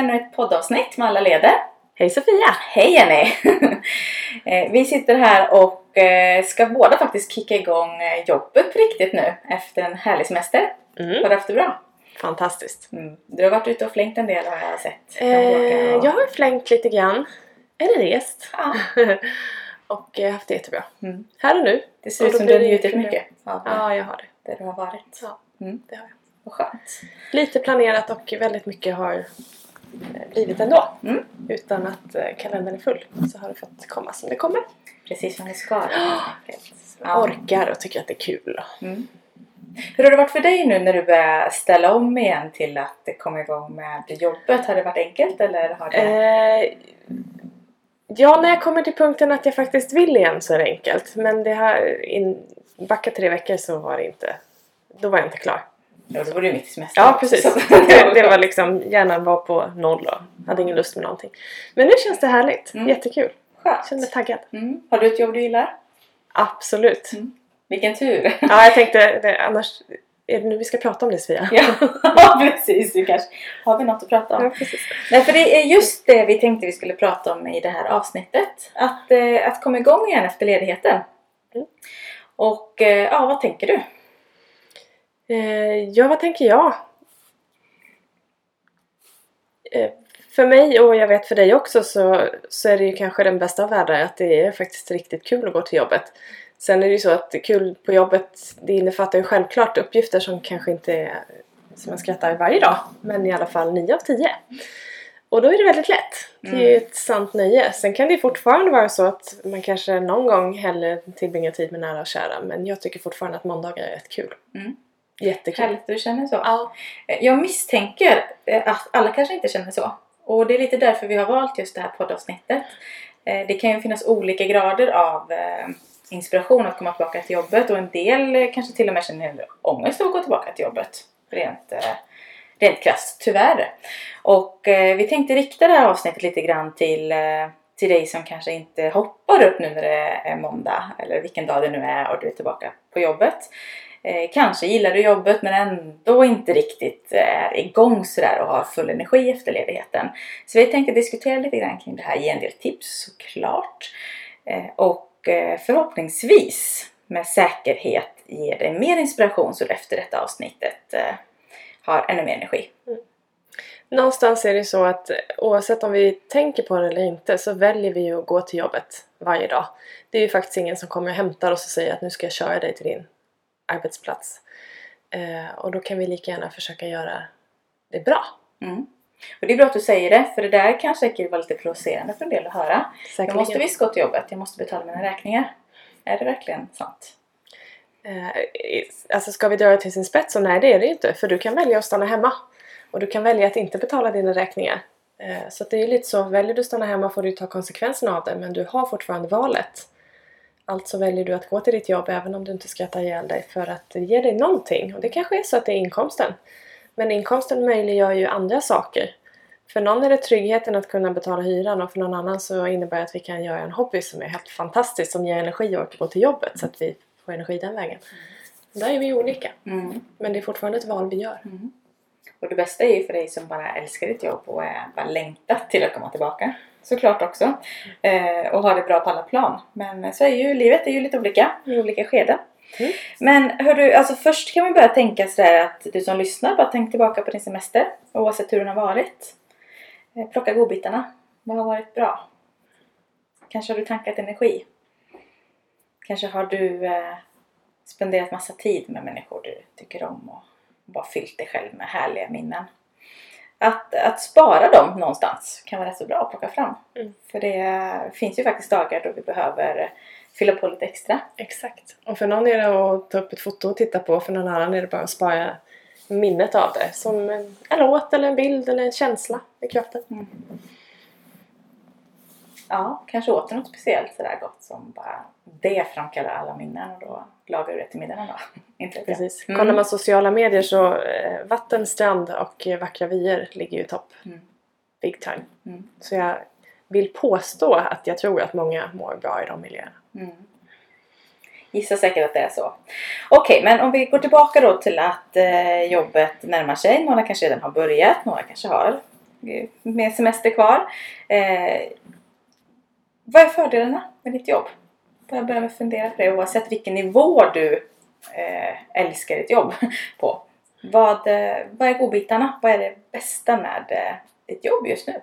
Ännu ett poddavsnitt med alla leder. Hej Sofia! Hej Jenny! Eh, Vi sitter här och eh, ska båda faktiskt kicka igång eh, jobbet på riktigt nu efter en härlig semester. Har Mm, du haft det bra? fantastiskt. Mm. Du har varit ute och flängt en del har jag sett. Eh, jag har flängt lite grann. Eller rest. Ja. och haft det jättebra. Mm. Här och nu. Det ser Och ut som du har njutit mycket av Ja, jag har det. där du har varit. Ja, Mm. det har jag. Vad skönt. Lite planerat och väldigt mycket har blivit ändå. Mm. Utan att eh, kalendern är full så har det fått komma som det kommer. Precis som det ska. Jag orkar och tycker att det är kul. Mm. Hur har det varit för dig nu när du börjar ställa om igen till att komma igång med jobbet? Har det varit enkelt eller har det... Eh, ja, när jag kommer till punkten att jag faktiskt vill igen så är det enkelt. Men det har in, backat tre veckor så var det inte... Då var jag inte klar. Ja, då var du mitt i semestern. Ja, precis. Det, det var liksom, hjärnan var på noll och hade ingen lust med någonting. Men nu känns det härligt. Mm. Jättekul. Skönt. känner mig taggad. Mm. Har du ett jobb du gillar? Absolut. Vilken tur! Ja, jag tänkte, det, annars... Är det nu vi ska prata om det Sofia? ja, precis. Vi kanske har vi något att prata om. Ja, precis. Nej, för det är just det vi tänkte vi skulle prata om i det här avsnittet. Att, eh, att komma igång igen efter ledigheten. Mm. Och eh, ja, vad tänker du? Eh, ja, vad tänker jag? Eh, för mig och jag vet för dig också så, så är det ju kanske den bästa av världar att det är faktiskt riktigt kul att gå till jobbet. Sen är det ju så att kul på jobbet det innefattar ju självklart uppgifter som kanske inte är som man skrattar varje dag. Men i alla fall 9 av 10. Och då är det väldigt lätt. Det är ju ett sant nöje. Sen kan det fortfarande vara så att man kanske någon gång hellre tillbringar tid med nära och kära. Men jag tycker fortfarande att måndagar är rätt kul. Mm. Jättekul. Härligt att du känner så. Ja. Eh, Jag misstänker eh, att alla kanske inte känner så. Och det är lite därför vi har valt just det här poddavsnittet. Eh, Det kan ju finnas olika grader av inspiration att komma tillbaka till jobbet och en del kanske till och med känner ångest att gå tillbaka till jobbet. Rent, rent krasst, tyvärr. Och vi tänkte rikta det här avsnittet lite grann till, till dig som kanske inte hoppar upp nu när det är måndag eller vilken dag det nu är och du är tillbaka på jobbet. Eh, kanske gillar du jobbet men ändå inte riktigt är igång sådär och har full energi efter ledigheten. Så vi tänkte diskutera lite grann kring det här, ge en del tips såklart. Eh, och eh, förhoppningsvis med säkerhet ger dig mer inspiration så du efter detta avsnittet eh, har ännu mer energi. Mm. Någonstans är det så att eh, oavsett om vi tänker på det eller inte så väljer vi ju att gå till jobbet varje dag. Det är ju faktiskt ingen som kommer och hämtar oss och säger att nu ska jag köra dig till din arbetsplats. Eh, och då kan vi lika gärna försöka göra det bra. Mm. Och det är bra att du säger det, för det där kan säkert vara lite provocerande för en del att höra. Jag Säkerligen. måste visst gå till jobbet, jag måste betala mina räkningar. Är det verkligen sant? Eh, alltså ska vi dra det till sin spets så nej det är det ju inte. För du kan välja att stanna hemma. Och du kan välja att inte betala dina räkningar. Eh, så det är lite så, väljer du att stanna hemma får du ta konsekvenserna av det. Men du har fortfarande valet. Alltså väljer du att gå till ditt jobb även om du inte skrattar ihjäl dig för att det ger dig någonting. Och det kanske är så att det är inkomsten. Men inkomsten möjliggör ju andra saker. För någon är det tryggheten att kunna betala hyran och för någon annan så innebär det att vi kan göra en hobby som är helt fantastisk som ger energi och gå till jobbet så att vi får energi den vägen. Där är vi olika. Mm. Men det är fortfarande ett val vi gör. Och det bästa är ju för dig som bara älskar ditt jobb och är bara längtat till att komma tillbaka. Såklart också. Eh, och ha det bra på alla plan. Men så är ju livet är ju lite olika i olika skeden. Mm. Men hör du, alltså först kan vi börja tänka sådär att du som lyssnar, bara tänk tillbaka på din semester. Oavsett hur den har varit. Eh, plocka godbitarna. Vad har varit bra? Kanske har du tankat energi. Kanske har du eh, spenderat massa tid med människor du tycker om och bara fyllt dig själv med härliga minnen. Att, att spara dem någonstans kan vara rätt så bra att plocka fram. Mm. För det finns ju faktiskt dagar då vi behöver fylla på lite extra. Exakt. Och för någon är det att ta upp ett foto och titta på, för någon annan är det bara att spara minnet av det. Som en, en låt eller en bild eller en känsla i kroppen. Ja, kanske åt något speciellt sådär gott som bara det framkallar alla minnen och då lagar du det till middagen då. Inte. Precis. Mm. Kollar man sociala medier så eh, vatten, strand och eh, vackra vyer ligger ju i topp. Mm. Big time. Mm. Så jag vill påstå att jag tror att många mår bra i de miljöerna. Mm. Gissar säkert att det är så. Okej, men om vi går tillbaka då till att eh, jobbet närmar sig. Några kanske redan har börjat, några kanske har eh, mer semester kvar. Eh, vad är fördelarna med ditt jobb? Bara börja med att fundera på det oavsett vilken nivå du eh, älskar ditt jobb på. Vad, eh, vad är godbitarna? Vad är det bästa med eh, ditt jobb just nu?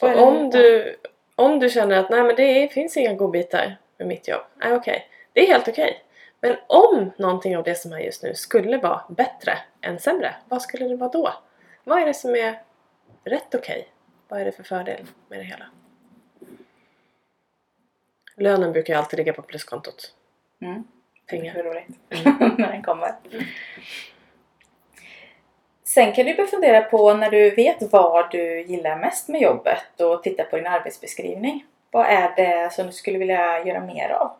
Om du, om du känner att nej men det finns inga godbitar med mitt jobb. Nej okej. Det är helt okej. Men om någonting av det som är just nu skulle vara bättre än sämre, vad skulle det vara då? Vad är det som är rätt okej? Vad är det för fördel med det hela? Lönen brukar ju alltid ligga på pluskontot. Mm. Pengar. Hur roligt. när den kommer. Sen kan du börja fundera på när du vet vad du gillar mest med jobbet och titta på din arbetsbeskrivning. Vad är det som du skulle vilja göra mer av?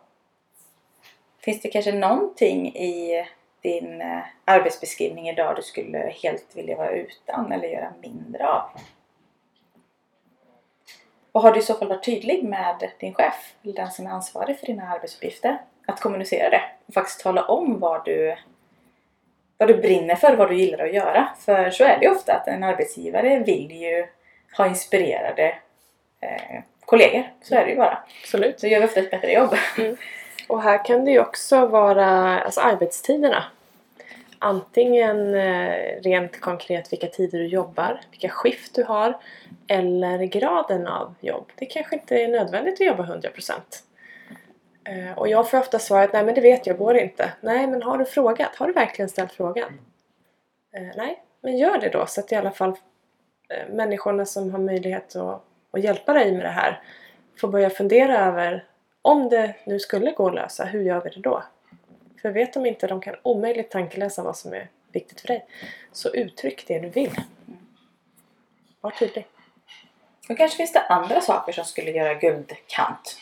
Finns det kanske någonting i din eh, arbetsbeskrivning idag du skulle helt vilja vara utan eller göra mindre av? Och har du i så fall varit tydlig med din chef, eller den som är ansvarig för dina arbetsuppgifter, att kommunicera det och faktiskt tala om vad du, vad du brinner för, vad du gillar att göra. För så är det ju ofta att en arbetsgivare vill ju ha inspirerade eh, kollegor. Så är det ju bara. Absolut. Så gör vi ofta ett bättre jobb. Och här kan det ju också vara alltså arbetstiderna. Antingen eh, rent konkret vilka tider du jobbar, vilka skift du har eller graden av jobb. Det kanske inte är nödvändigt att jobba 100%. Eh, och jag får ofta svaret nej men det vet jag, går inte. Nej men har du frågat? Har du verkligen ställt frågan? Eh, nej, men gör det då så att i alla fall människorna som har möjlighet att, att hjälpa dig med det här får börja fundera över om det nu skulle gå att lösa, hur gör vi det då? För vet de inte, de kan omöjligt tankeläsa vad som är viktigt för dig. Så uttryck det du vill. Var tydlig. Och kanske finns det andra saker som skulle göra guldkant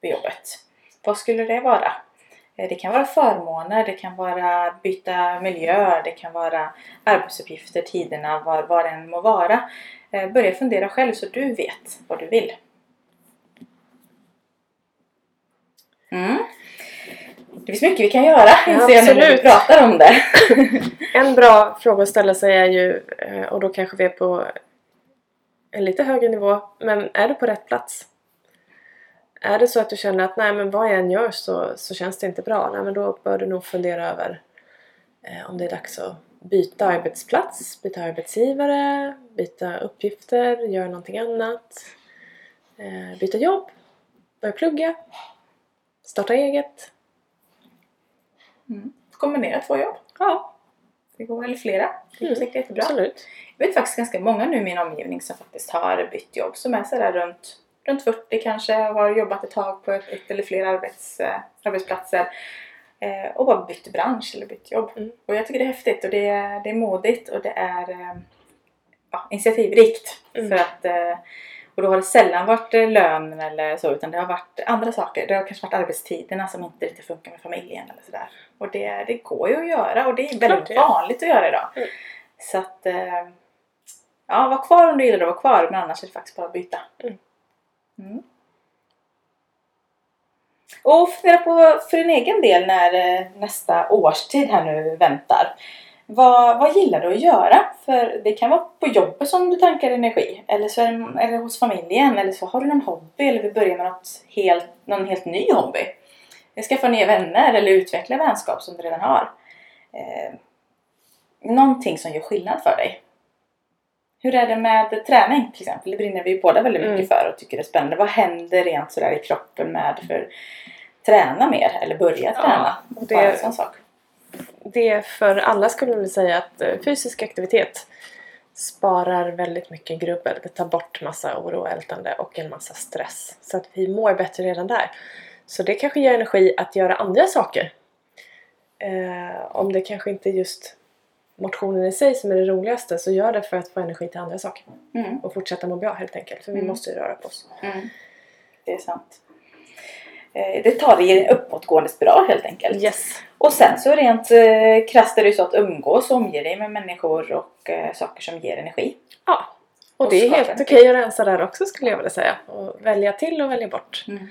på jobbet. Vad skulle det vara? Eh, det kan vara förmåner, det kan vara byta miljö, det kan vara arbetsuppgifter, tiderna, vad, vad det än må vara. Eh, börja fundera själv så du vet vad du vill. Mm. Det finns mycket vi kan göra inser jag när vi pratar om det. En bra fråga att ställa sig är ju, eh, och då kanske vi är på en lite högre nivå, men är du på rätt plats? Är det så att du känner att nej men vad jag än gör så, så känns det inte bra, nej men då bör du nog fundera över eh, om det är dags att byta arbetsplats, byta arbetsgivare, byta uppgifter, göra någonting annat, eh, byta jobb, börja plugga, starta eget. Mm. Kombinera två jobb. Ja, Det går eller flera. Det är Mm, säkert jättebra. absolut. Jag vet faktiskt ganska många nu i min omgivning som faktiskt har bytt jobb. Som är sådär runt, runt 40 kanske och har jobbat ett tag på ett, ett eller flera arbets, eh, arbetsplatser. Eh, och bara bytt bransch eller bytt jobb. Mm. Och jag tycker det är häftigt och det är, det är modigt och det är eh, ja, initiativrikt. Mm. För att, eh, och då har det sällan varit eh, lönen eller så utan det har varit andra saker. Det har kanske varit arbetstiderna som inte riktigt funkar med familjen eller sådär. Och det, det går ju att göra och det är Klart väldigt gör. vanligt att göra idag. Mm. Så att eh, Ja, var kvar om du gillar att vara kvar men annars är det faktiskt bara att byta. Mm. Mm. Och fundera på för din egen del när eh, nästa årstid här nu väntar. Vad, vad gillar du att göra? För det kan vara på jobbet som du tankar energi. Eller så är det, det hos familjen. Eller så har du någon hobby. Eller vill börja med något helt, någon helt ny hobby. Skaffa nya vänner eller utveckla vänskap som du redan har. Eh, någonting som gör skillnad för dig. Hur är det med träning till exempel? Det brinner vi ju båda väldigt mycket för och tycker det är spännande. Vad händer rent sådär i kroppen med för träna mer eller börja Ja, träna? och Bara en det- sån sak. Det för alla skulle jag vilja säga att eh, fysisk aktivitet sparar väldigt mycket grubbel. Det tar bort massa oro och ältande och en massa stress. Så att vi mår bättre redan där. Så det kanske ger energi att göra andra saker. Eh, om det kanske inte är just motionen i sig som är det roligaste så gör det för att få energi till andra saker. Mm. Och fortsätta må bra helt enkelt. För vi Mm. måste ju röra på oss. Mm. Det är sant. Eh, Det tar dig i en uppåtgående spiral helt enkelt. Yes! Och sen så rent eh, krasst är det ju så att umgås och omge dig med människor och eh, saker som ger energi. Ja. Och Och det är helt energi. okej att rensa där också skulle jag vilja säga. Och välja till och välja bort. Mm.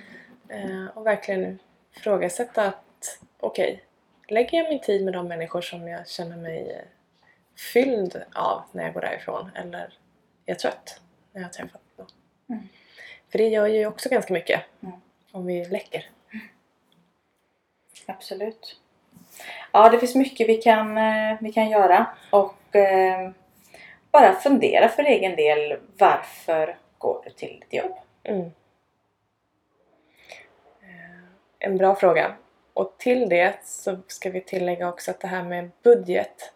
Eh, och verkligen ifrågasätta att okej, lägger jag min tid med de människor som jag känner mig fylld av när jag går därifrån? Eller är jag trött när jag har träffat någon? Mm. För det gör ju också ganska mycket Mm. Om vi läcker. Absolut. Ja, det finns mycket vi kan, eh, vi kan göra och eh, bara fundera för egen del. Varför går du till ditt jobb? Mm. Eh, En bra fråga. Och till det så ska vi tillägga också att det här med budget.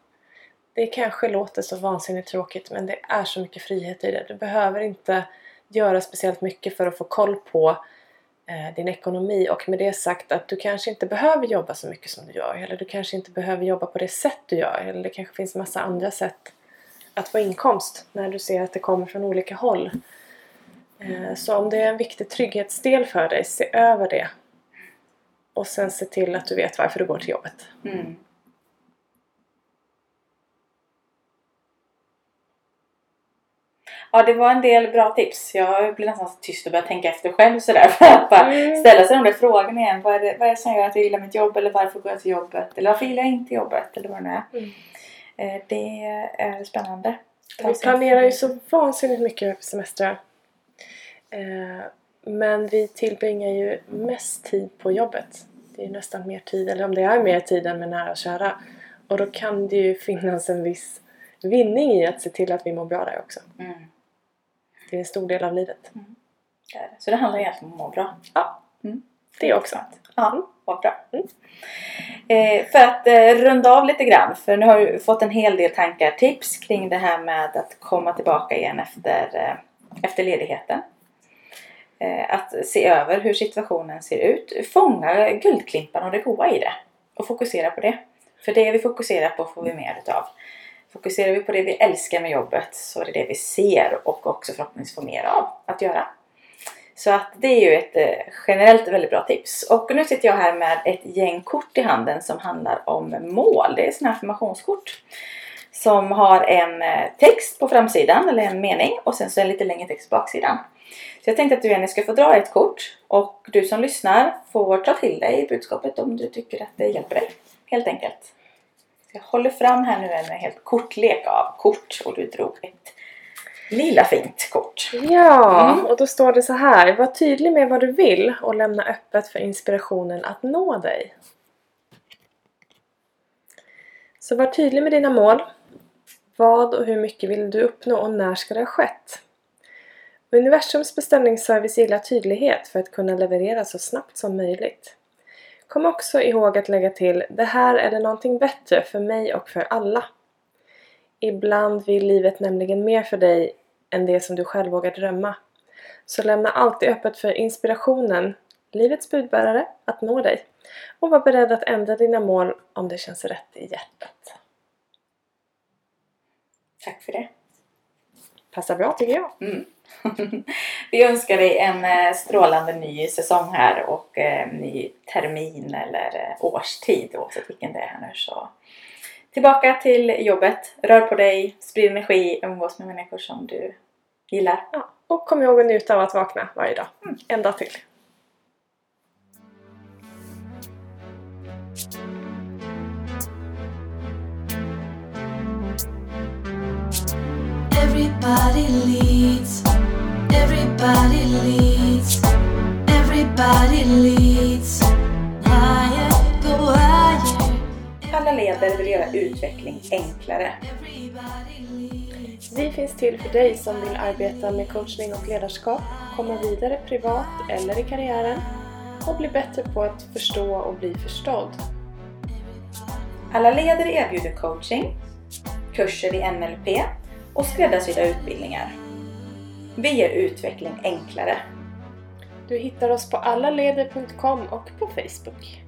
Det kanske låter så vansinnigt tråkigt men det är så mycket frihet i det. Du behöver inte göra speciellt mycket för att få koll på Eh, din ekonomi och med det sagt att du kanske inte behöver jobba så mycket som du gör eller du kanske inte behöver jobba på det sätt du gör eller det kanske finns massa andra sätt att få inkomst när du ser att det kommer från olika håll. Eh, så om det är en viktig trygghetsdel för dig, se över det. Och sen se till att du vet varför du går till jobbet. Mm. Ja, det var en del bra tips. Jag blir nästan tyst och börjar tänka efter själv sådär för att bara Mm. ställa sig de där frågorna igen. Vad är, det, vad är det som gör att jag gillar mitt jobb? Eller varför går jag till jobbet? Eller varför gillar jag inte jobbet? Eller vad det nu är. Mm. Eh, Det är spännande. Vi planerar ju så vansinnigt mycket semestrar. Eh, Men vi tillbringar ju mest tid på jobbet. Det är nästan mer tid, eller om det är mer tid än med nära och kära. Och då kan det ju finnas en viss vinning i att se till att vi mår bra där också. Mm, Är en stor del av livet. det är det. Så det handlar egentligen om att må bra. Ja, Mm. det också. Ja, vad bra. Mm. Eh, för att eh, runda av lite grann, för nu har du fått en hel del tankar, tips kring det här med att komma tillbaka igen efter, eh, efter ledigheten. Eh, att se över hur situationen ser ut. Fånga guldklimparna och det goda i det. Och fokusera på det. För det vi fokuserar på får vi mer utav. Fokuserar vi på det vi älskar med jobbet så är det det vi ser och också förhoppningsvis får mer av att göra. Så att det är ju ett eh, generellt väldigt bra tips. Och nu sitter jag här med ett gäng kort i handen som handlar om mål. Det är sådana här affirmationskort. Som har en eh, text på framsidan, eller en mening, och sen så en lite längre text på baksidan. Så jag tänkte att du Jenny ska få dra ett kort och du som lyssnar får ta till dig budskapet om du tycker att det hjälper dig. Helt enkelt. Jag håller fram här nu en helt kortlek av kort och du drog ett lila fint kort. Ja, Mm. och då står det så här. Var tydlig med vad du vill och lämna öppet för inspirationen att nå dig. Så var tydlig med dina mål. Vad och hur mycket vill du uppnå och när ska det ha skett? Universums beställningsservice gillar tydlighet för att kunna leverera så snabbt som möjligt. Kom också ihåg att lägga till Det här är det någonting bättre för mig och för alla. Ibland vill livet nämligen mer för dig än det som du själv vågar drömma. Så lämna alltid öppet för inspirationen, livets budbärare, att nå dig. Och var beredd att ändra dina mål om det känns rätt i hjärtat. Tack för det. Passar bra tycker jag. Mm. Vi önskar dig en eh, strålande ny säsong här och eh, ny termin eller eh, årstid oavsett vilken det är här nu. Så tillbaka till jobbet, rör på dig, sprid energi, umgås med människor som du gillar. Ja. Och kom ihåg att njuta av att vakna varje dag. En dag till. Everybody leads. Everybody leads. Everybody leads. Higher, go higher. Alla leder vill göra utveckling enklare. Vi finns till för dig som vill arbeta med coachning och ledarskap, komma vidare privat eller i karriären och bli bättre på att förstå och bli förstådd. Alla leder erbjuder coaching, kurser i NLP och skräddarsydda utbildningar. Vi gör utveckling enklare. Du hittar oss på allaleder.com och på Facebook.